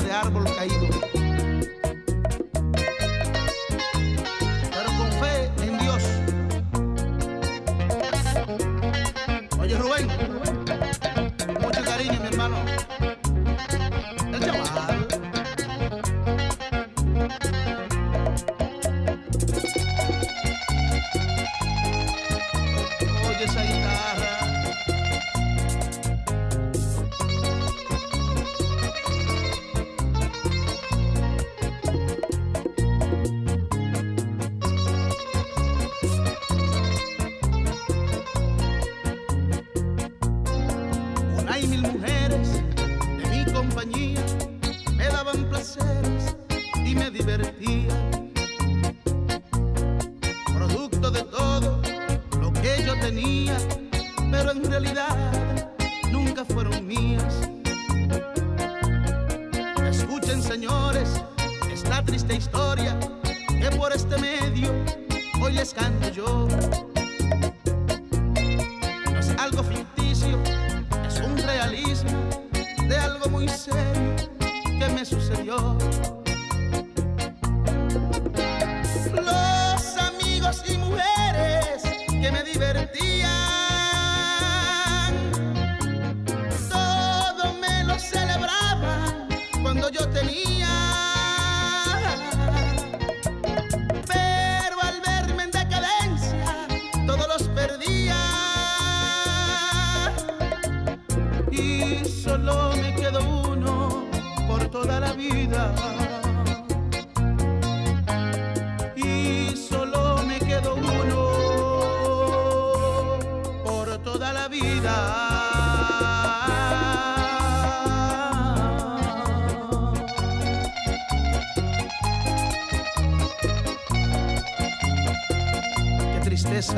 de algo muy serio que me sucedió.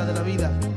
De la vida.